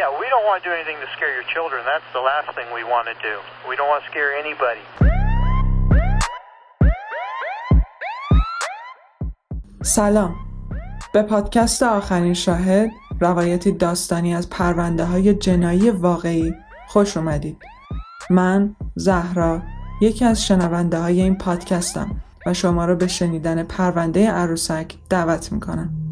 Yeah, we don't want to do anything to scare your children. That's the last thing we want to do. We don't want to scare anybody. سلام به پادکست آخرین شاهد روایتی داستانی از پرونده های جنایی واقعی خوش اومدید من زهرا یکی از شنونده های این پادکستم و شما را به شنیدن پرونده عروسک دعوت می‌کنم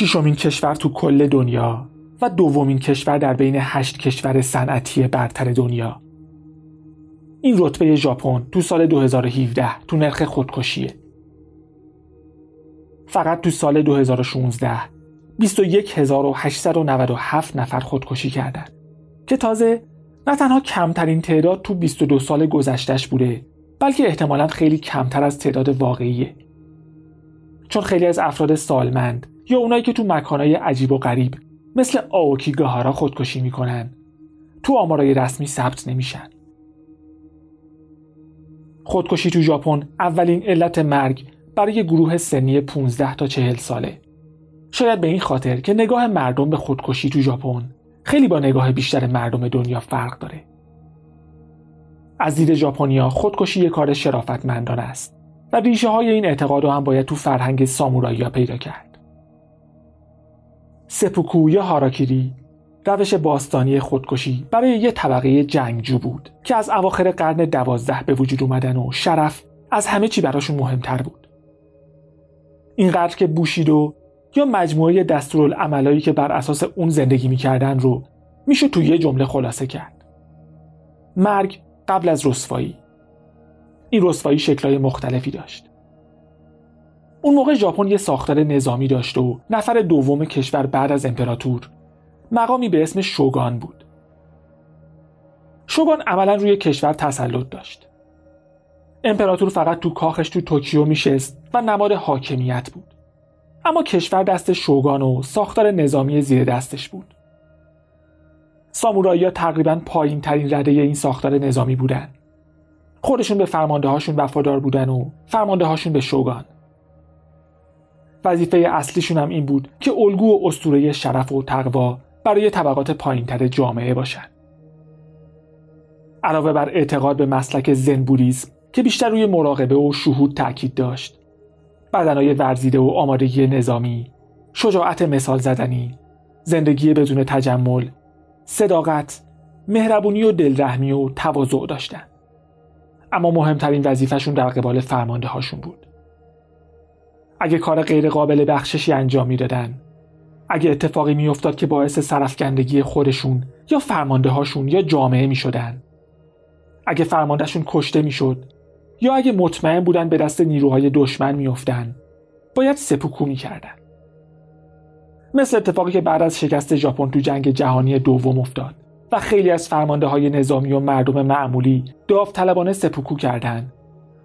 ششمین کشور تو کل دنیا و دومین کشور در بین هشت کشور صنعتی برتر دنیا. این رتبه ژاپن تو سال 2017 تو نرخ خودکشیه. فقط تو سال 2016 21897 نفر خودکشی کردند که تازه نه تنها کمترین تعداد تو 22 سال گذشتش بوده بلکه احتمالا خیلی کمتر از تعداد واقعیه. چون خیلی از افراد سالمند یا اونایی که تو مکانهای عجیب و غریب مثل آوکی گاهارا خودکشی می‌کنن. تو آمارای رسمی ثبت نمیشن. خودکشی تو ژاپن اولین علت مرگ برای گروه سنی 15 تا 40 ساله. شاید به این خاطر که نگاه مردم به خودکشی تو ژاپن خیلی با نگاه بیشتر مردم دنیا فرق داره. از دید ژاپنیا خودکشی یک کار شرافتمندانه است و ریشه های این اعتقاد هم باید تو فرهنگ سامورایی پیدا کرد. سپوکو یا هاراکیری روش باستانی خودکشی برای یه طبقه جنگجو بود که از اواخر قرن دوازده به وجود اومدن و شرف از همه چی براشون مهمتر بود. اینقدر که بوشیدو یا مجموعه دستورالعملایی که بر اساس اون زندگی می‌کردن رو میشه توی یه جمله خلاصه کرد. مرگ قبل از رسوایی. این رسوایی شکلهای مختلفی داشت. اون موقع ژاپن یه ساختار نظامی داشت و نفر دوم کشور بعد از امپراتور مقامی به اسم شوگان بود. شوگان عملا روی کشور تسلط داشت. امپراتور فقط تو کاخش تو توکیو میشست و نماد حاکمیت بود. اما کشور دست شوگان و ساختار نظامی زیر دستش بود. سامورایی ها تقریبا پایین ترین رده این ساختار نظامی بودن. خودشون به فرمانده هاشون وفادار بودن و فرمانده هاشون به شوگان. وظیفه اصلیشون هم این بود که الگو و اسطوره شرف و تقوا برای طبقات پایینتر جامعه باشند. علاوه بر اعتقاد به مسلک زن بودیسم که بیشتر روی مراقبه و شهود تاکید داشت. بدنهای ورزیده و آمادگی نظامی شجاعت مثال زدنی زندگی بدون تجمل صداقت مهربونی و دلرحمی و تواضع داشتن. اما مهمترین وظیفهشون در قبال فرمانده هاشون بود. اگه کار غیر قابل بخششی انجام می‌دادن. اگه اتفاقی میافتاد که باعث سرفکندگی خودشون یا فرمانده هاشون یا جامعه می شدن. اگه فرماندهشون کشته می‌شد یا اگه مطمئن بودن به دست نیروهای دشمن میافتن باید سپوکو می‌کردن. مثل اتفاقی که بعد از شکست ژاپن تو جنگ جهانی دوم افتاد و خیلی از فرمانده های نظامی و مردم معمولی داوطلبانه سپوکو کردند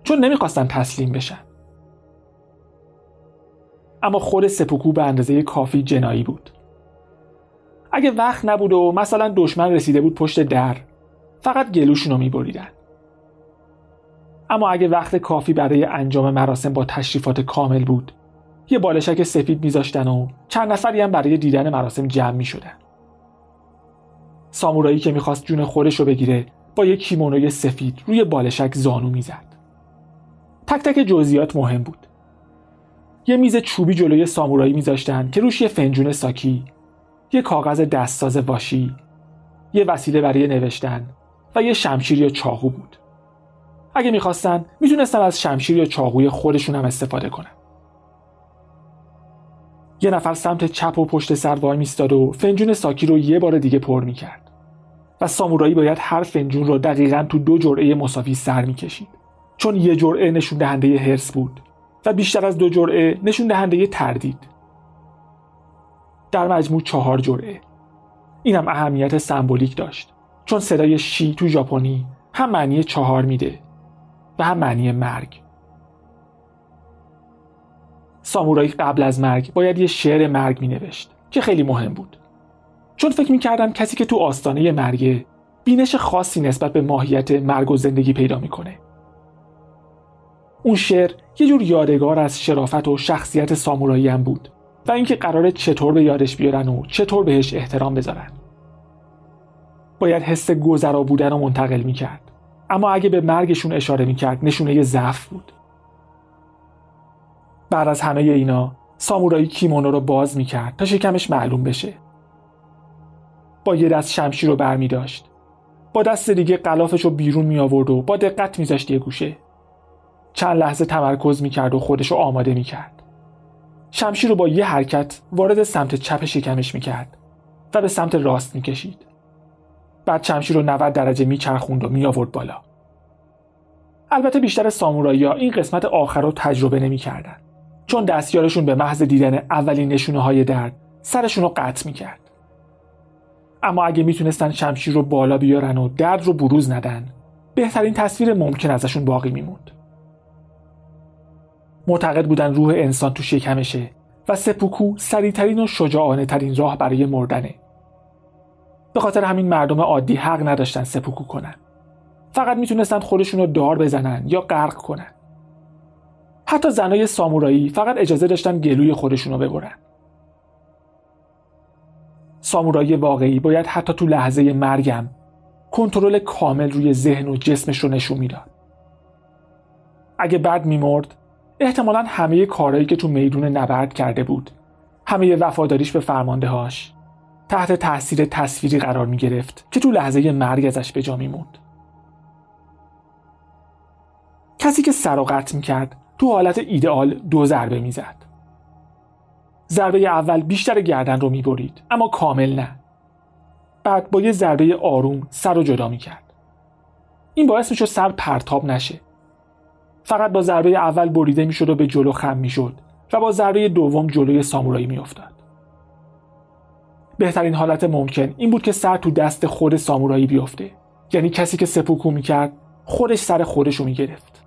چون نمی‌خواستن تسلیم بشن. اما خود سپوکو به اندازه کافی جنایی بود. اگه وقت نبود و مثلا دشمن رسیده بود پشت در فقط گلوشون رو میبریدن. اما اگه وقت کافی برای انجام مراسم با تشریفات کامل بود یه بالشک سفید میذاشتن و چند نفری هم برای دیدن مراسم جمع می‌شدن. سامورایی که می‌خواست جون خودش رو بگیره با یک کیمونوی سفید روی بالشک زانو می‌زد. تک تک جزئیات مهم بود. یه میز چوبی جلوی سامورایی میذاشتن که روش یه فنجون ساکی یه کاغذ دستساز واشی یه وسیله برای نوشتن و یه شمشیر یا چاقو بود. اگه می‌خواستن می‌تونستن از شمشیر یا چاقوی خودشون هم استفاده کنن. یه نفر سمت چپ و پشت سر وای میستاد و فنجون ساکی رو یه بار دیگه پر می‌کرد و سامورایی باید هر فنجون رو دقیقا تو دو جرعه مساوی سر می‌کشید چون یه جرعه نشون دهنده هرس بود. و بیشتر از دو جرعه نشون دهنده تردید. در مجموع چهار جرعه. این هم اهمیت سمبولیک داشت چون صدای شی تو ژاپنی هم معنی چهار میده و هم معنی مرگ. سامورایی قبل از مرگ باید یه شعر مرگ می نوشت که خیلی مهم بود. چون فکر می کردن کسی که تو آستانه مرگه بینش خاصی نسبت به ماهیت مرگ و زندگی پیدا می‌کنه. اون شعر یه جور یادگار از شرافت و شخصیت سامورایی هم بود و اینکه قراره چطور به یادش بیارن و چطور بهش احترام بذارن. باید حس گذرا بودن رو منتقل می‌کرد اما اگه به مرگشون اشاره می‌کرد نشونه ضعف بود. بعد از همه اینا سامورایی کیمونو رو باز می‌کرد تا شکمش معلوم بشه. با یه دست شمشیر رو برمی داشت با دست دیگه قلافش رو بیرون می آورد و با دقت میذاشت یه گوشه چند لحظه تمرکز می‌کرد و خودش رو آماده می‌کرد. شمشیر رو با یه حرکت وارد سمت چپ شکمش می‌کرد و به سمت راست می‌کشید. بعد شمشیر رو 90 درجه میچرخوند و می آورد بالا. البته بیشتر سامورایی ها این قسمت آخر رو تجربه نمی‌کردن چون دستیارشون به محض دیدن اولین نشونه های درد سرشون رو قطع می‌کرد. اما اگه می‌تونستن شمشیر رو بالا بیارن و درد رو بروز ندن بهترین تصویر ممکن ازشون باقی میموند. معتقد بودن روح انسان تو شکمشه و سپوکو سریعترین و شجاعانه ترین راه برای مردنه. به خاطر همین مردم عادی حق نداشتن سپوکو کنن. فقط می‌تونستن خودشون رو دار بزنن یا غرق کنن. حتی زنای سامورایی فقط اجازه داشتن گلوی خودشون رو ببرن. سامورایی واقعی باید حتی تو لحظه مرگم کنترل کامل روی ذهن و جسمش رو نشون می‌داد. اگه بعد میمرد احتمالا همه کارهایی که تو میدون نبرد کرده بود. همه وفاداریش به فرمانده هاش تحت تاثیر تصویری قرار می گرفت که تو لحظه مرگ ازش به جا میموند. کسی که سر و قطع می کرد تو حالت ایدئال دو ضربه می‌زد. ضربه اول بیشتر گردن رو می‌برید اما کامل نه. بعد با یه ضربه آروم سر رو جدا می‌کرد. این باعث می‌شد سر پرتاب نشه. فقط با ضربه اول بریده می‌شد و به جلو خم می‌شد و با ضربه دوم جلوی سامورایی میافتاد. بهترین حالت ممکن این بود که سر تو دست خود سامورایی بیفته. یعنی کسی که سپوکو می‌کرد خودش سر خودش رو می‌گرفت.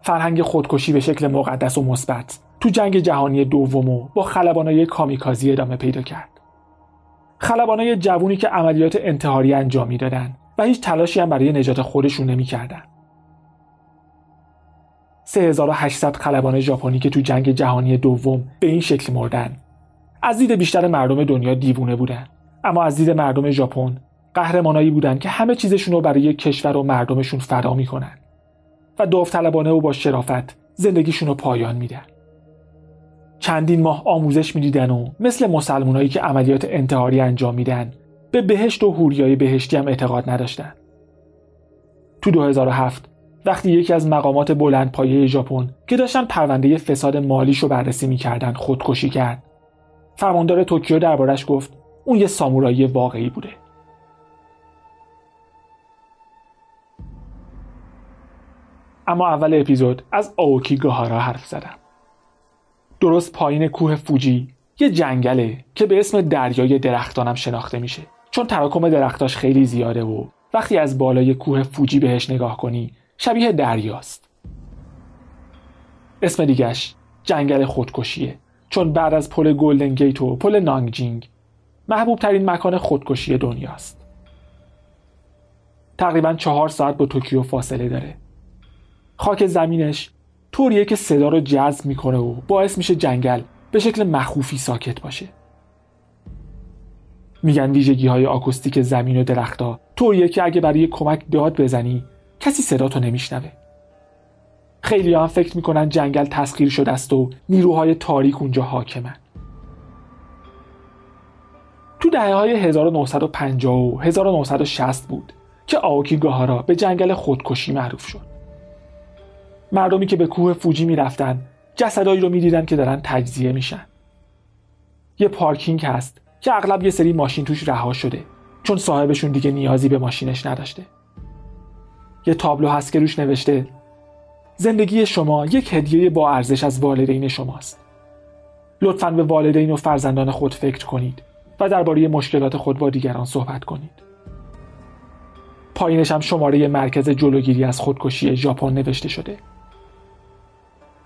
فرهنگ خودکشی به شکل مقدس و مثبت تو جنگ جهانی دوم با خلبانای کامیکازی ادامه پیدا کرد. خلبانای جوونی که عملیات انتحاری انجام می‌دادن و هیچ تلاشی هم برای نجات خودشون نمی‌کردن. 3800 خلبان ژاپنی که تو جنگ جهانی دوم به این شکل مردن. از دید بیشتر مردم دنیا دیوونه بودن. اما از دید مردم ژاپن قهرمانایی بودن که همه چیزشون رو برای کشور و مردمشون فدا می‌کنن. و داوطلبانه و با شرافت زندگیشون رو پایان میدن چندین ماه آموزش می‌دیدن و مثل مسلمانایی که عملیات انتحاری انجام میدن به بهشت و هوریای بهشتی هم اعتقاد نداشتن. تو 2007 وقتی یکی از مقامات بلند پایه ژاپن که داشتن پرونده فساد مالیش رو بررسی می‌کردن خودکشی کرد فرماندار توکیو دربارش گفت اون یه سامورایی واقعی بوده. اما اول اپیزود از آوکی گاهارا حرف زدم. درست پایین کوه فوجی یه جنگله که به اسم دریای درختانم شناخته میشه. چون تراکم درختاش خیلی زیاده و وقتی از بالای کوه فوجی بهش نگاه کنی شبیه دریاست. اسم دیگش جنگل خودکشیه چون بعد از پل گلدن گیت و پل نانگجینگ محبوب ترین مکان خودکشی دنیاست. تقریبا چهار ساعت با توکیو فاصله داره. خاک زمینش طوریه که صدا رو جذب می‌کنه و باعث میشه جنگل به شکل مخوفی ساکت باشه. میگن ویژگی های آکوستیک زمین و درختها. طوریه که اگه برای کمک داد بزنی کسی صدا تو نمیشنوه. خیلی هم فکر می‌کنن جنگل تسخیر شده است و نیروهای تاریک اونجا حاکمن. تو دهه های 1950 و 1960 بود که آوکی گاهارا به جنگل خودکشی معروف شد. مردمی که به کوه فوجی می‌رفتن جسدایی رو می‌دیدن که دارن تجزیه میشن. یه پارکینگ هست که اغلب یه سری ماشین توش رها شده چون صاحبشون دیگه نیازی به ماشینش نداشته. یه تابلو هست که روش نوشته زندگی شما یک هدیه با ارزش از والدین شماست. لطفا به والدین و فرزندان خود فکر کنید و درباره مشکلات خود با دیگران صحبت کنید. پایینش هم شماره مرکز جلوگیری از خودکشی ژاپن نوشته شده.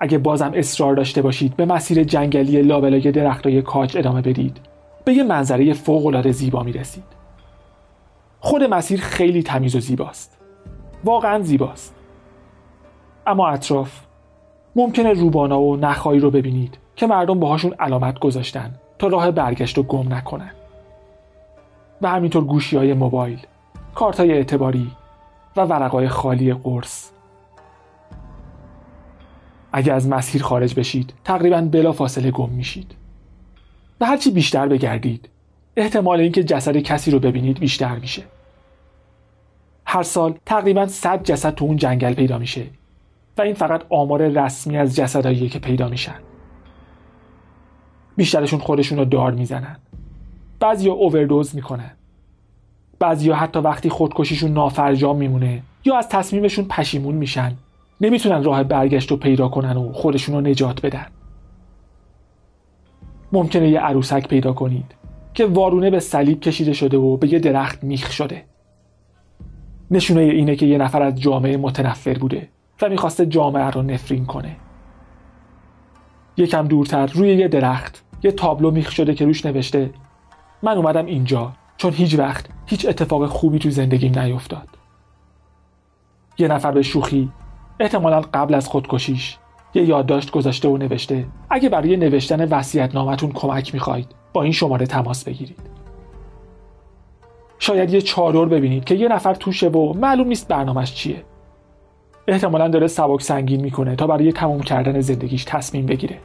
اگه بازم اصرار داشته باشید به مسیر جنگلی لابلای درختای کاج ادامه بدید. به یه منظره فوقالعاده زیبا می‌رسید. خود مسیر خیلی تمیز و زیباست. واقعا زیباست. اما اطراف ممکنه روبانا و نخهایی رو ببینید که مردم باهاشون علامت گذاشتن تا راه برگشت رو گم نکنن. و همینطور گوشی های موبایل کارت های اعتباری و ورقای خالی قرص. اگر از مسیر خارج بشید تقریبا بلا فاصله گم میشید. و هرچی بیشتر بگردید احتمال اینکه جسد کسی رو ببینید بیشتر میشه. هر سال تقریبا 100 جسد تو اون جنگل پیدا میشه و این فقط آمار رسمی از جسدهاییه که پیدا میشن. بیشترشون خودشون رو دار می‌زنن. بعضیا اووردوز می‌کنن. بعضیا حتی وقتی خودکشیشون نافرجام میمونه یا از تصمیمشون پشیمون میشن. نمی‌تونن راه برگشت رو پیدا کنن و خودشون رو نجات بدن. ممکنه یه عروسک پیدا کنید که وارونه به صلیب کشیده شده و به یه درخت میخ شده. نشونه اینه که یه نفر از جامعه متنفر بوده و می‌خواسته جامعه رو نفرین کنه. یکم دورتر روی یه درخت یه تابلو میخ شده که روش نوشته من اومدم اینجا چون هیچ وقت هیچ اتفاق خوبی تو زندگیم نیفتاد. یه نفر به شوخی احتمالا قبل از خودکشیش یه یادداشت گذاشته و نوشته. اگه برای نوشتن وصیت نامتون کمک می‌خواید با این شماره تماس بگیرید. شاید یه چادر ببینید که یه نفر توشه و معلوم نیست برنامهش چیه. احتمالا داره سبک سنگین می‌کنه تا برای تموم کردن زندگیش تصمیم بگیره.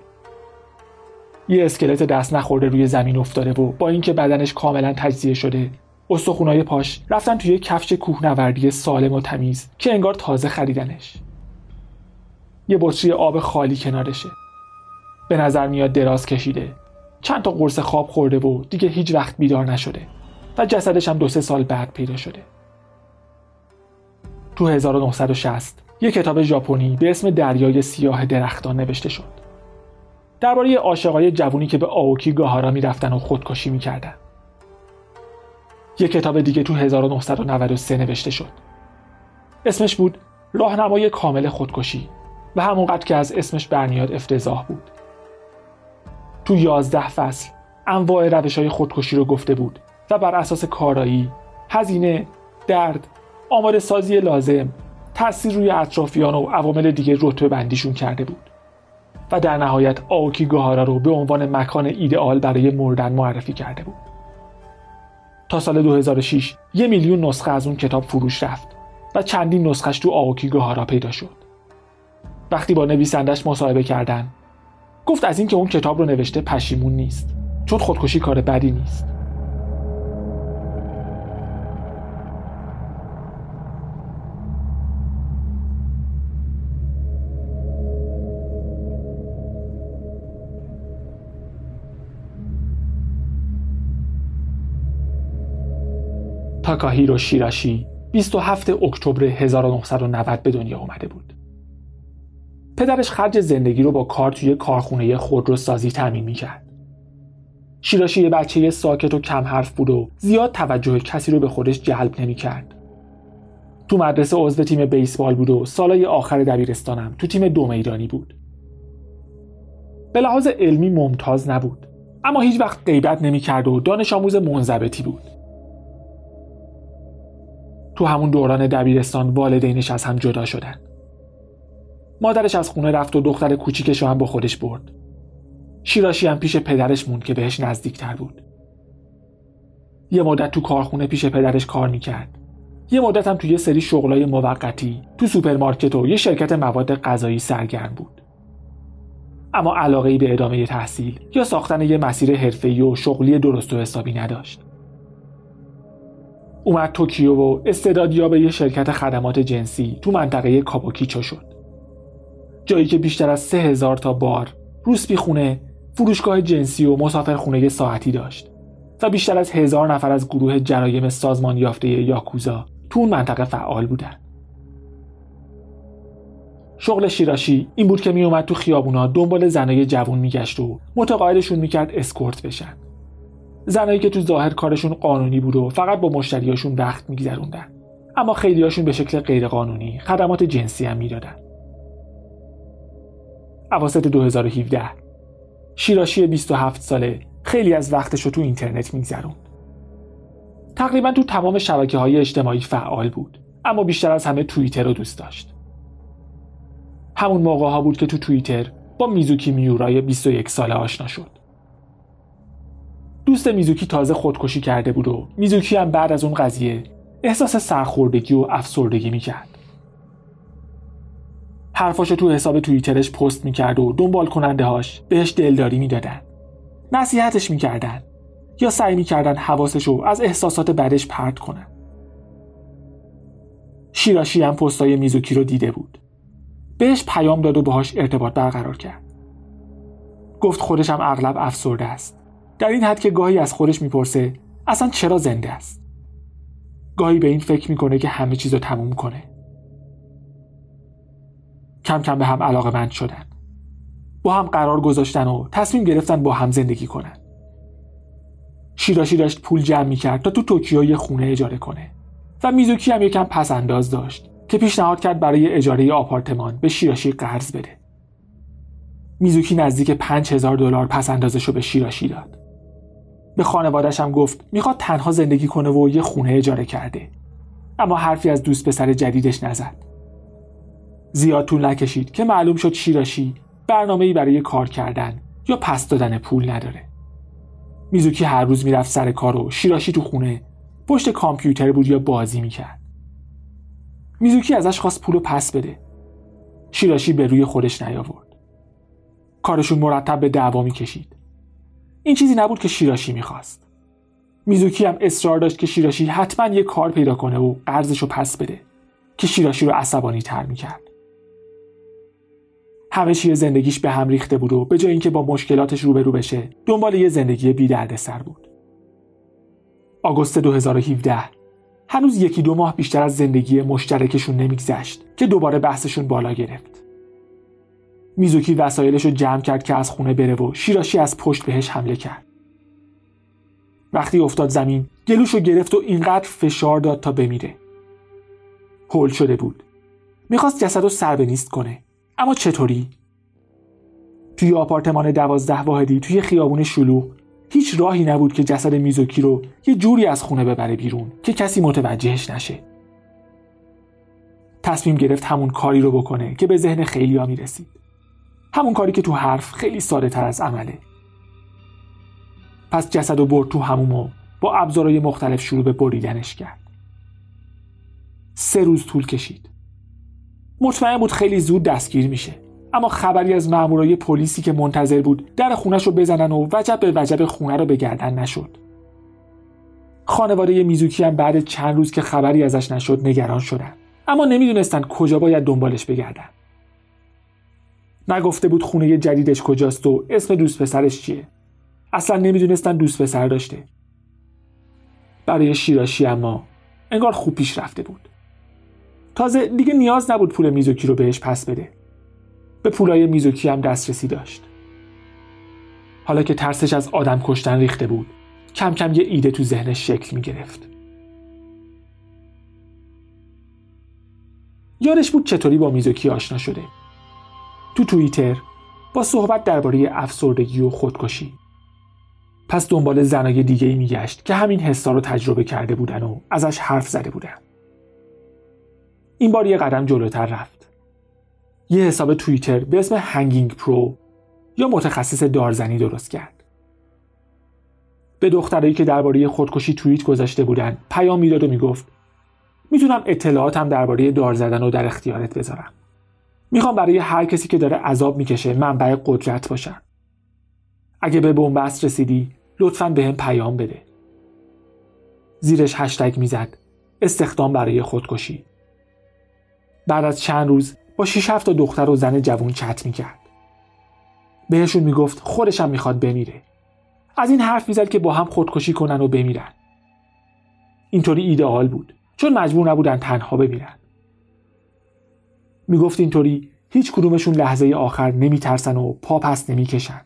یه اسکلت دست نخورده روی زمین افتاده و با اینکه بدنش کاملا تجزیه شده استخونای پاش رفتن توی کفش کوهنوردی سالم و تمیز که انگار تازه خریدنش. یه بطری آب خالی کنارشه. به نظر میاد دراز کشیده. چند تا قرص خواب خورده و دیگه هیچ وقت بیدار نشده و جسدش هم دو سه سال بعد پیدا شده. تو 1960 یه کتاب ژاپنی به اسم دریای سیاه درختان نوشته شد. درباره عاشقای جوونی که به آوکی گاهارا می‌رفتن و خودکشی می‌کردن. یه کتاب دیگه تو 1993 نوشته شد. اسمش بود راهنمای کامل خودکشی. و همونقدر که از اسمش برمیاد افتضاح بود. تو یازده فصل انواع روش های خودکشی رو گفته بود و بر اساس کارایی، هزینه، درد، آماده سازی لازم، تاثیر روی اطرافیان و عوامل دیگه رتبه بندیشون کرده بود و در نهایت آوکی گاهارا رو به عنوان مکان ایدئال برای مردن معرفی کرده بود. تا سال 2006 یه میلیون نسخه از اون کتاب فروش رفت و چندین نسخش تو آوکی گاهارا پیدا شد. وقتی با نویسندش مصاحبه کردن گفت از اینکه اون کتاب رو نوشته پشیمون نیست چون خودکشی کار بدی نیست تاکاهیرو شیراشی 27 اکتبر 1990 به دنیا اومده بود. پدرش خرج زندگی رو با کار توی کارخونه خودروسازی تامین می‌کرد. شیراشی یه بچه ساکت و کم حرف بود و زیاد توجه کسی رو به خودش جلب نمی‌کرد. تو مدرسه عضو تیم بیسبال بود و سالای آخر دبیرستانم تو تیم دو میدانی بود. به لحاظ علمی ممتاز نبود اما هیچ وقت غیبت نمی‌کرد و دانش آموز منضبطی بود. تو همون دوران دبیرستان والدینش از هم جدا شدن مادرش از خونه رفت و دختر کوچیکش رو هم با خودش برد. شیراشی هم پیش پدرش موند که بهش نزدیکتر بود. یه مدت تو کارخونه پیش پدرش کار می‌کرد. یه مدت هم توی یه سری شغلای موقتی تو سوپرمارکت و یه شرکت مواد غذایی سرگرم بود. اما علاقه به ادامه تحصیل یا ساختن یه مسیر حرفه‌ای و شغلی درست و حسابی نداشت. اومد توکیو و استعدادیاب یه شرکت خدمات جنسی تو منطقه کابوکیچو شد. جایی که بیشتر از سه هزار تا بار روسپی خونه فروشگاه جنسی و مسافرخونه ساعتی داشت و بیشتر از هزار نفر از گروه جرایم سازمان یافته یاکوزا تو اون منطقه فعال بودن. شغل شیراشی این بود که میومد تو خیابونا دنبال زنای جوون میگشت و متقاعدشون می‌کرد اسکورت بشن. زنایی که تو ظاهر کارشون قانونی بود و فقط با مشتریاشون وقت میگذروندن. اما خیلیاشون به شکل غیرقانونی خدمات جنسی هم می‌دادن. اواسط 2017 شیراشی 27 ساله. خیلی از وقتش رو تو اینترنت میگذروند. تقریبا تو تمام شبکه های اجتماعی فعال بود اما بیشتر از همه توییتر رو دوست داشت. همون موقع ها بود که تو توییتر با میزوکی میورای 21 ساله آشنا شد. دوست میزوکی تازه خودکشی کرده بود و میزوکی هم بعد از اون قضیه احساس سرخوردگی و افسردگی می‌کرد. حرفاشو تو حساب توییترش پست می‌کرد و دنبال کننده هاش بهش دلداری می‌دادن. نصیحتش می‌کردن یا سعی می‌کردن حواسشو از احساسات بدش پرت کنن. شیراشی هم پستای میزوکی رو دیده بود. بهش پیام داد و باهاش ارتباط برقرار کرد. گفت خودش هم اغلب افسرده است. در این حد که گاهی از خودش می‌پرسه اصلا چرا زنده است؟ گاهی به این فکر می‌کنه که همه چیز رو تموم کنه. کم کم به هم علاقه مند شدن. با هم قرار گذاشتن و تصمیم گرفتن با هم زندگی کنن. شیراشی داشت پول جمع می‌کرد تا تو توکیو یه خونه اجاره کنه و میزوکی هم یکم پس انداز داشت که پیشنهاد کرد برای اجاره آپارتمان به شیراشی قرض بده. میزوکی نزدیک 5000 دلار پس اندازش رو به شیراشی داد. به خانوادش هم گفت می‌خواد تنها زندگی کنه و یه خونه اجاره کرده. اما حرفی از دوست پسر جدیدش نزد. زیاد طول نکشید که معلوم شد شیراشی برنامه‌ای برای کار کردن یا پس دادن پول نداره. میزوکی هر روز می‌رفت سر کار و شیراشی تو خونه پشت کامپیوتر بود یا بازی می‌کرد. میزوکی ازش خواست پولو پس بده. شیراشی به روی خودش نیاورد. کارشون مرتب به دعوا می‌کشید. این چیزی نبود که شیراشی می‌خواست. میزوکی هم اصرار داشت که شیراشی حتما یه کار پیدا کنه و قرضش پس بده که شیراشی رو عصبانی تر می‌کرد. همه چیه زندگیش به هم ریخته بود و به جای اینکه با مشکلاتش روبرو بشه دنبال یه زندگی بی سر بود. آگوست 2017 هنوز یکی دو ماه بیشتر از زندگی مشترکشون نمیگذشت که دوباره بحثشون بالا گرفت. میزوکی وسایلش رو جمع کرد که از خونه بره و شیراشی از پشت بهش حمله کرد. وقتی افتاد زمین گلوش رو گرفت و اینقدر فشار داد تا بمیره. هول شده بود. می‌خواست جسد رو سر نیست کنه. اما چطوری؟ توی آپارتمان دوازده واحدی توی خیابون شلوغ هیچ راهی نبود که جسد میزوکی رو یه جوری از خونه ببره بیرون که کسی متوجهش نشه. تصمیم گرفت همون کاری رو بکنه که به ذهن خیلی ها می‌رسید. همون کاری که تو حرف خیلی ساده تر از عمله. پس جسد و برد تو همومو با ابزارهای مختلف شروع به بریدنش کرد. سه روز طول کشید. مطمئن بود خیلی زود دستگیر میشه. اما خبری از مامورای پلیسی که منتظر بود در خونش رو بزنن و وجب به وجب خونه رو بگردن نشد. خانواده میزوکی هم بعد چند روز که خبری ازش نشد نگران شدن. اما نمی‌دونستن کجا باید دنبالش بگردن. نگفته بود خونه جدیدش کجاست و اسم دوست پسرش چیه. اصلا نمی‌دونستن دوست پسر داشته. برای شیراشی اما انگار خوب پیش رفته بود. تازه دیگه نیاز نبود پول میزوکی رو بهش پس بده. به پولای میزوکی هم دسترسی داشت. حالا که ترسش از آدم کشتن ریخته بود کم کم یه ایده تو ذهنش شکل می گرفت یادش بود چطوری با میزوکی آشنا شده. تو توییتر با صحبت درباره افسردگی و خودکشی. پس دنبال زنای دیگه ای میگشت که همین حسا رو تجربه کرده بودن و ازش حرف زده بودن. این بار یه قدم جلوتر رفت. یه حساب توییتر به اسم هنگینگ پرو یا متخصص دارزنی درست کرد. به دخترایی که درباره خودکشی توییت گذاشته بودن پیام می‌داد و می‌گفت می‌تونم اطلاعاتم درباره دار زدن رو در اختیارت بذارم. می‌خوام برای هر کسی که داره عذاب می‌کشه منبع قدرت باشم. اگه به بنبست رسیدی لطفا به هم پیام بده. زیرش هشتگ می‌زد استخدام برای خودکشی. بعد از چند روز با شیش هفت دختر و زن جوون چت می‌کرد. بهشون می‌گفت خودشم می‌خواد بمیره. از این حرف می‌زد که با هم خودکشی کنن و بمیرن. اینطوری ایدئال بود. چون مجبور نبودن تنها بمیرن. می‌گفت اینطوری هیچ کدومشون لحظه آخر نمیترسن و پا پس نمی‌کشن.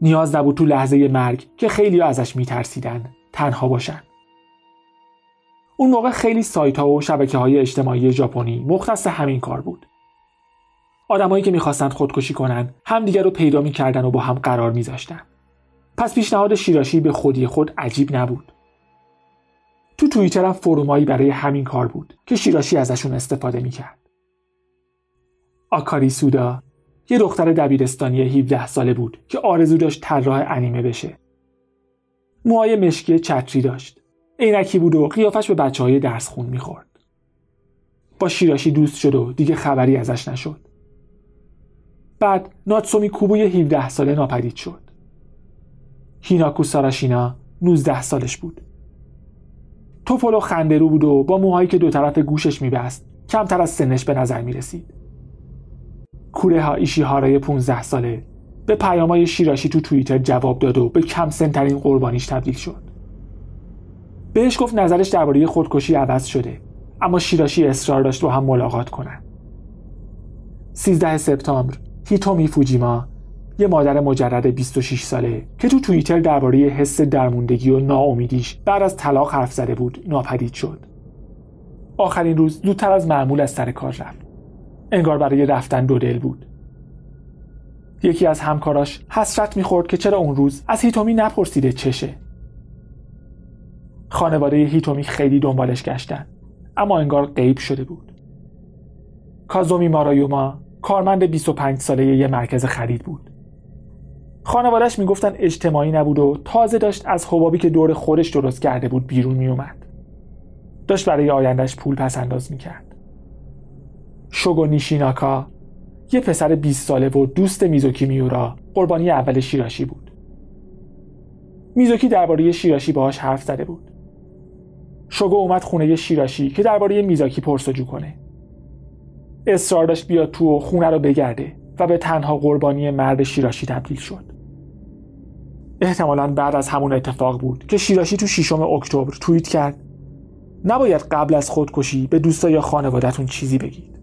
نیاز نبود تو لحظه مرگ که خیلی ازش میترسیدن تنها باشن. اون موقع خیلی سایت ها و شبکه های اجتماعی ژاپنی مختص همین کار بود. آدمایی که می‌خواستند خودکشی کنند همدیگر رو پیدا می‌کردن و با هم قرار میذاشتن. پس پیشنهاد شیراشی به خودی خود عجیب نبود. تو توییتر هم فرومایی برای همین کار بود که شیراشی ازشون استفاده می‌کرد. آکاری سودا یه دختر دبیرستانی 17 ساله بود که آرزو داشت طراح انیمه بشه. موهای مشکی چتری داشت. عینکی بود و قیافش به بچه های درس خون می‌خورد. با شیراشی دوست شد و دیگه خبری ازش نشد. بعد ناتسومی کوبوی 17 ساله ناپدید شد. هیناکو ساراشینا 19 سالش بود. توپولو خندرو بود و با موهایی که دو طرف گوشش میبست کمتر از سنش به نظر می‌رسید. کوره ها ایشی هارای 15 ساله به پیامای شیراشی تو توییتر جواب داد و به کم سنترین قربانیش تبدیل شد. بهش گفت نظرش درباره خودکشی عوض شده. اما شیراشی اصرار داشت با هم ملاقات کنن. 13 سپتامبر هیتومی فوجیما یه مادر مجرد 26 ساله که تو توییتر درباره حس درموندگی و ناامیدیش بعد از طلاق حرف زده بود ناپدید شد. آخرین روز زودتر از معمول از سر کار رفت. انگار برای رفتن دو دل بود. یکی از همکاراش حسرت می‌خورد که چرا اون روز از هیتومی نپرسیده چشه. خانواده هیتومی خیلی دنبالش گشتن اما انگار غیب شده بود. کازومی مارایوما کارمند 25 ساله یه مرکز خرید بود. خانوادش می‌گفتن اجتماعی نبود و تازه داشت از حبابی که دور خودش درست کرده بود بیرون میومد داشت برای آیندهش پول پس انداز می‌کرد. شوگو نیشیناکا یه پسر 20 ساله و دوست میزوکی میورا قربانی اول شیراشی بود. میزوکی درباره شیراشی باهاش حرف زده بود. شوگو اومد خونه شیراشی که درباره میزاکی پرسجو کنه. اصرار داشت بیاد تو و خونه رو بگرده و به تنها قربانی مرد شیراشی تبدیل شد. احتمالا بعد از همون اتفاق بود که شیراشی تو شیشم اکتبر توییت کرد نباید قبل از خودکشی به دوستا یا خانوادهتون چیزی بگید.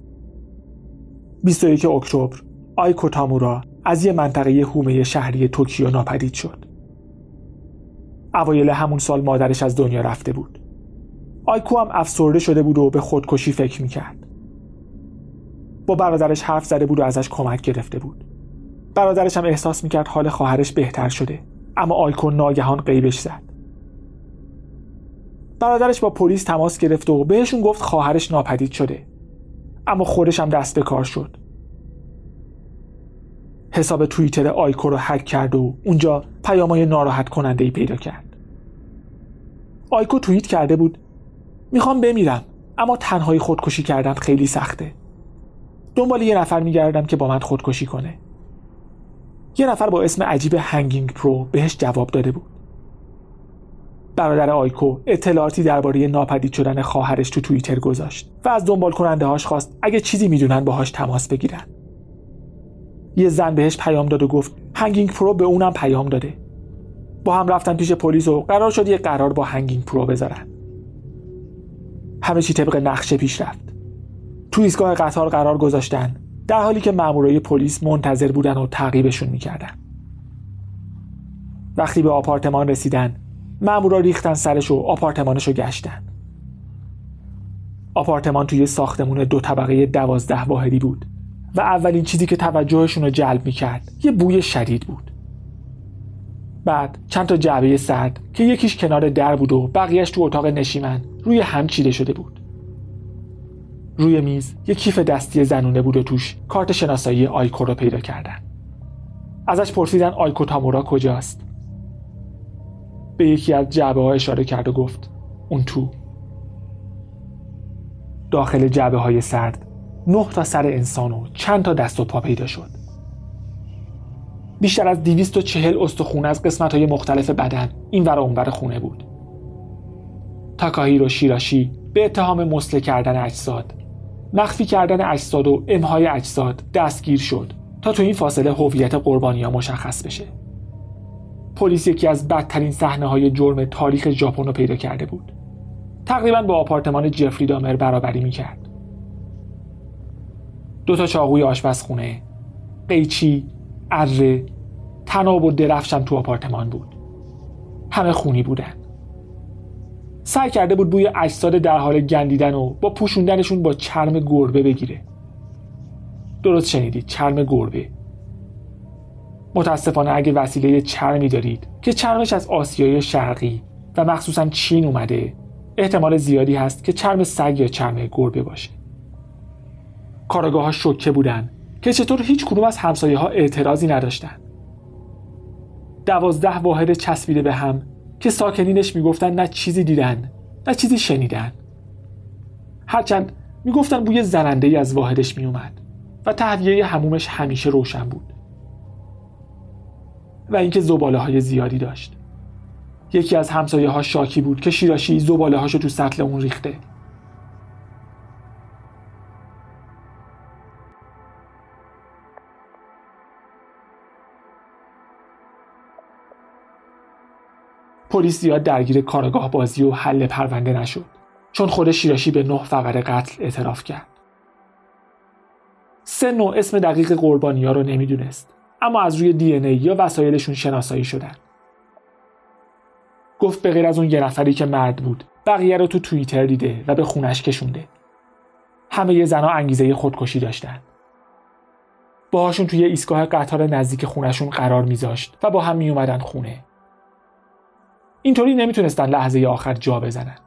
21 اکتبر آیکو تامورا از یه منطقه هومه شهری توکیو ناپدید شد. اوایل همون سال مادرش از دنیا رفته بود. آیکو هم افسرده شده بود و به خودکشی فکر می‌کرد. با برادرش حرف زده بود و ازش کمک گرفته بود. برادرش هم احساس می‌کرد حال خواهرش بهتر شده اما آیکو ناگهان قیبش زد. برادرش با پلیس تماس گرفت و بهشون گفت خواهرش ناپدید شده اما خودش هم دست به کار شد. حساب توییتر آیکو رو هک کرد و اونجا پیامای ناراحت کننده ای پیدا کرد. آیکو توییت کرده بود می‌خوام بمیرم اما تنهایی خودکشی کردن خیلی سخته. دنبال یه نفر میگردم که با من خودکشی کنه. یه نفر با اسم عجیب Hanging Pro بهش جواب داده بود. برادر آیکو اطلاعاتی درباره ناپدید شدن خواهرش تو توییتر گذاشت و از دنبال کننده هاش خواست اگه چیزی می‌دونن باهاش تماس بگیرن. یه زن بهش پیام داد و گفت Hanging Pro به اونم پیام داده. با هم رفتن پیش پلیس و قرار شد یه قرار با Hanging Pro بذارن. همه چی طبق نقشه پیش رفت. تو ایستگاه قطار قرار گذاشتن. در حالی که مامورای پلیس منتظر بودن و تعقیبشون می‌کردن. وقتی به آپارتمان رسیدن مامورا ریختن سرش و آپارتمانش رو گشتن. آپارتمان توی ساختمون دو طبقه دوازده واحدی بود و اولین چیزی که توجهشون رو جلب می‌کرد یه بوی شدید بود. بعد چند تا جعبه سرد که یکیش کنار در بود و بقیهش تو اتاق نشیمن. روی هم چیده شده بود. روی میز یک کیف دستی زنونه بود و توش کارت شناسایی آیکو رو پیدا کردن. ازش پرسیدن آیکو تامورا کجاست. به یکی از جعبه ها اشاره کرد و گفت اون تو. داخل جعبه های سرد نه تا سر انسان و چند تا دست و پا پیدا شد. بیشتر از 240 استخونه از قسمت های مختلف بدن این ور اونور خونه بود. تاکاهیرو شیراشی به اتهام مسله کردن اجساد. مخفی کردن اجساد و امهای اجساد دستگیر شد تا تو این فاصله هویت قربانی ها مشخص بشه. پلیس یکی از بدترین صحنه های جرم تاریخ ژاپن رو پیدا کرده بود. تقریبا با آپارتمان جفری دامر برابری می‌کرد. دو تا چاقوی آشپزخونه قیچی اره تناب و درفشم تو آپارتمان بود. همه خونی بودن. سعی کرده بود بوی اجساد در حال گندیدن و با پوشوندنشون با چرم گربه بگیره. درست شنیدید چرم گربه. متاسفانه اگه وسیله چرمی دارید که چرمش از آسیای شرقی و مخصوصا چین اومده احتمال زیادی هست که چرم سگ یا چرم گربه باشه. کارگاه ها شکه بودن که چطور هیچ کدوم از همسایه ها اعتراضی نداشتن. دوازده واحد چسبیده به هم که ساکنینش می‌گفتن نه چیزی دیدن نه چیزی شنیدن. هرچند می‌گفتن بوی زننده ای از واحدش میومد و تهویه همومش همیشه روشن بود. و اینکه زباله های زیادی داشت. یکی از همسایه ها شاکی بود که شیراشی زباله هاشو تو سطل اون ریخته. پلیس زیاد درگیر کارگاه بازی و حل پرونده نشد چون خود شیراشی به نه فقره قتل اعتراف کرد. سه نوع اسم دقیق قربانی ها رو نمی‌دونست اما از روی دی ای یا وسایلشون شناسایی شدن. گفت به غیر از اون یه نفری که مرد بود بقیه رو تو توییتر دیده و به خونش کشونده. همه زنها انگیزه خودکشی داشتن. باهاشون توی ایستگاه قطار نزدیک خونشون قرار میذاشت و با هم میومدن خونه. اینطوری نمی‌تونستن لحظه آخر جا بزنن.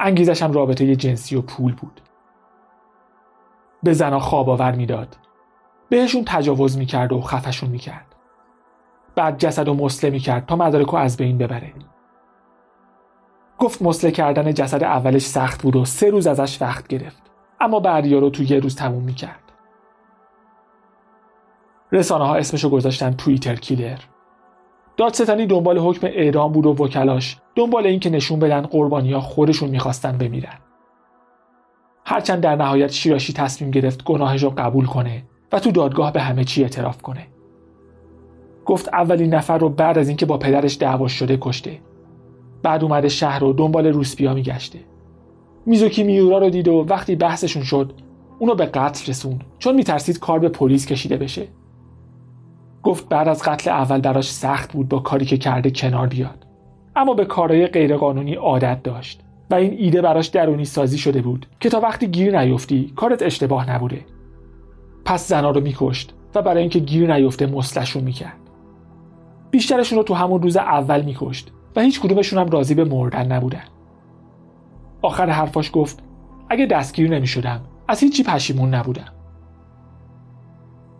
انگیزش هم رابطه جنسی و پول بود. به زنها خواب آور می‌داد. بهشون تجاوز می‌کرد و خفشون می‌کرد. بعد جسد و مسله می‌کرد تا مدارک از بین ببره. گفت مسله کردن جسد اولش سخت بود و سه روز ازش وقت گرفت. اما بعدیا رو تو یه روز تموم می‌کرد. رسانه ها اسمشو گذاشتن توییتر کیلر. دادستانی دنبال حکم اعدام بود و وکلاش دنبال اینکه نشون بدن قربانی ها خودشون می‌خواستن بمیرن. هرچند در نهایت شیراشی تصمیم گرفت گناهش رو قبول کنه و تو دادگاه به همه چی اعتراف کنه. گفت اولین نفر رو بعد از اینکه با پدرش دعوا شده کشته. بعد اومده شهر رو دنبال روسپیا میگشته. میزوکی میورا رو دید و وقتی بحثشون شد اونو به قتل رسون چون میترسید کار به پلیس کشیده بشه. گفت بعد از قتل اول براش سخت بود با کاری که کرده کنار بیاد. اما به کارهای غیرقانونی عادت داشت و این ایده براش درونی سازی شده بود که تا وقتی گیر نیفتی کارت اشتباه نبوده. پس زنا رو میکشت و برای اینکه گیر نیفته مسلشون می‌کرد. بیشترشون رو تو همون روز اول میکشت و هیچ کدومشون هم راضی به مردن نبودن. آخر حرفاش گفت اگه دستگیر نمی‌شدم از هیچی پشیمون نبودم.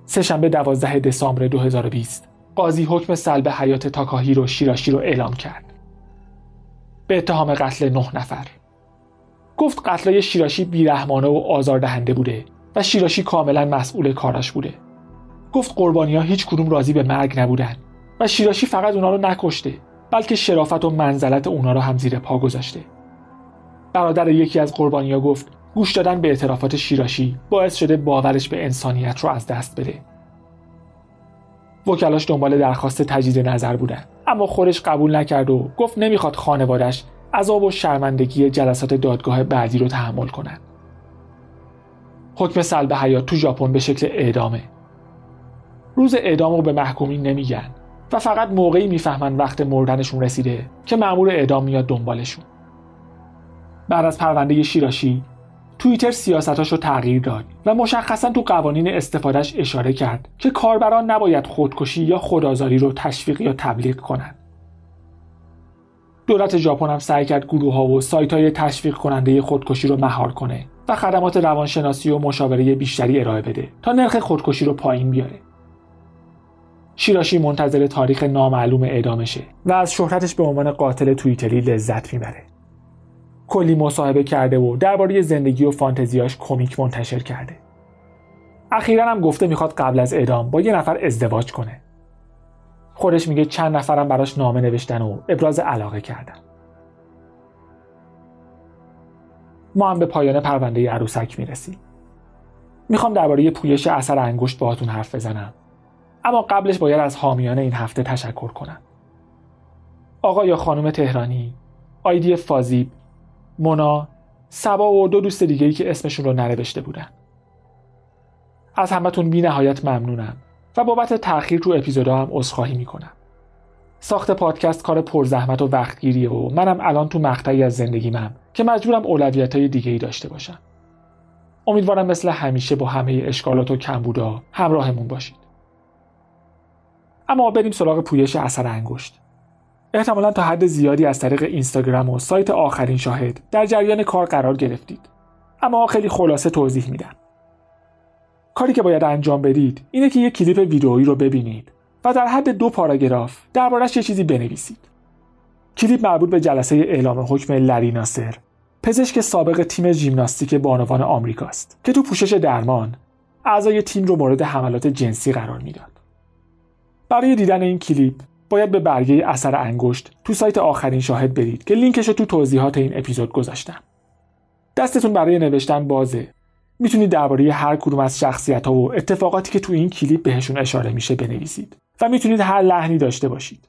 سهشنبه 12 دسامبر 2020 قاضی حکم سلب حیات تاکاهی رو شیراشی رو اعلام کرد. به اتهام قتل نه نفر. گفت قتلای شیراشی بیرحمانه و آزاردهنده بوده و شیراشی کاملا مسئول کاراش بوده. گفت قربانی ها هیچ کدوم راضی به مرگ نبودن و شیراشی فقط اونا رو نکشته بلکه شرافت و منزلت اونا رو هم زیر پا گذاشته. برادر یکی از قربانی ها گفت گوش دادن به اعترافات شیراشی باعث شده باورش به انسانیت رو از دست بده وکلاش دنبال درخواست تجدید نظر بودن اما خودش قبول نکرد و گفت نمی‌خواد خانوادش عذاب و شرمندگی جلسات دادگاه بعدی رو تحمل کنند. حکم سلب حیات تو ژاپن به شکل اعدامه. روز اعدام رو به محکومین نمیگن و فقط موقعی می‌فهمن وقت مردنشون رسیده که مأمور اعدام میاد دنبالشون. بعد از پرونده شیراشی توییتر سیاستاش رو تغییر داد و مشخصا تو قوانین استفادهش اشاره کرد که کاربران نباید خودکشی یا خودآزاری رو تشویق یا تبلیغ کنند. دولت ژاپن هم سعی کرد گروه ها و سایت های تشویق کننده خودکشی رو مهار کنه و خدمات روانشناسی و مشاوره بیشتری ارائه بده تا نرخ خودکشی رو پایین بیاره. شیراشی منتظر تاریخ نامعلوم اعدامشه و از شهرتش به عنوان قاتل توییتری لذت می‌بره. کلی مصاحبه کرده و درباره زندگی و فانتزیاش کمیک منتشر کرده. اخیرا هم گفته می‌خواد قبل از اعدام با یه نفر ازدواج کنه. خودش میگه چند نفرم براش نامه نوشتن و ابراز علاقه کردن. ما هم به پایان پرونده عروسک می‌رسیم. می‌خوام درباره پویش اثر انگشت باهاتون حرف بزنم. اما قبلش باید از حامیان این هفته تشکر کنم. آقا یا خانم تهرانی، آیدی فازیب، مونا، سبا و دو دوست دیگه ای که اسمشون رو ننوشته بودن. از همتون بی نهایت ممنونم و بابت تأخیر تو اپیزودا هم عذرخواهی می‌کنم. ساخت پادکست کار پرزحمت و وقتگیریه و منم الان تو مقطعی از زندگیمم که مجبورم اولویت های دیگه ای داشته باشم. امیدوارم مثل همیشه با همه اشکالات و کمبودا همراهمون باشید اما بریم سراغ پویش اثر انگشت احتمالا تا حد زیادی از طریق اینستاگرام و سایت آخرین شاهد در جریان کار قرار گرفتید. اما خیلی خلاصه توضیح میدم. کاری که باید انجام بدید اینه که یک کلیپ ویدئویی رو ببینید و در حد دو پاراگراف دربارش یه چیزی بنویسید. کلیپ مربوط به جلسه اعلام حکم لری ناصر پزشک سابق تیم ژیمناستیک بانوان آمریکاست که تو پوشش درمان اعضای تیم رو مورد حملات جنسی قرار می‌داد. برای دیدن این کلیپ باید به برگه اثر انگشت تو سایت آخرین شاهد برید که لینکش رو تو توضیحات این اپیزود گذاشتم. دستتون برای نوشتن بازه. می‌تونید درباره هر کدوم از شخصیت ها و اتفاقاتی که تو این کلیپ بهشون اشاره میشه بنویسید و می‌تونید هر لحنی داشته باشید.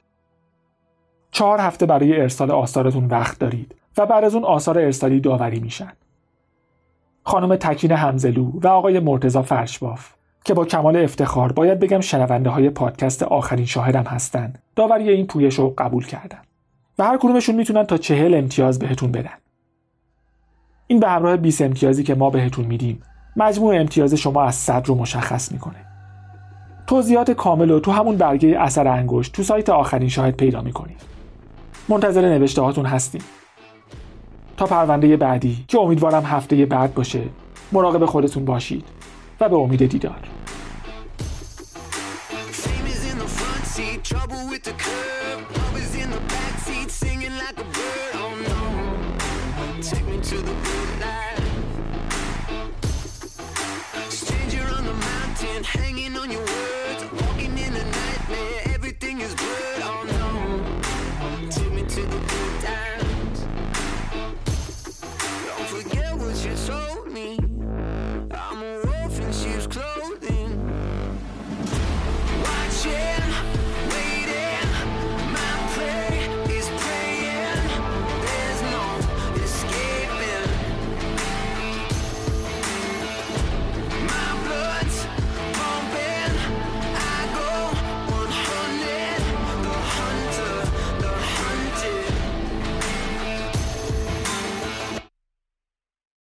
چهار هفته برای ارسال آثارتون وقت دارید و بعد از اون آثار ارسالی داوری میشن. خانم تکین همزلو و آقای مرتزا فرشباف. که با کمال افتخار باید بگم شنونده های پادکست آخرین شاهدم هستن. داوری این پویش رو قبول کردن. و هر کدومشون می‌تونن تا چهل امتیاز بهتون بدن. این به همراه 20 امتیازی که ما بهتون میدیم مجموع امتیاز شما از صد رو مشخص می‌کنه. توضیحات کامل رو تو همون برگه اثر انگشت تو سایت آخرین شاهد پیدا می‌کنید. منتظر نوشته هاتون هستیم. تا پرونده بعدی که امیدوارم هفته بعد باشه مراقب خودتون باشید و به امید دیدار. trouble with the curve. I was in the backseat singing like a bird. Oh no, take me to the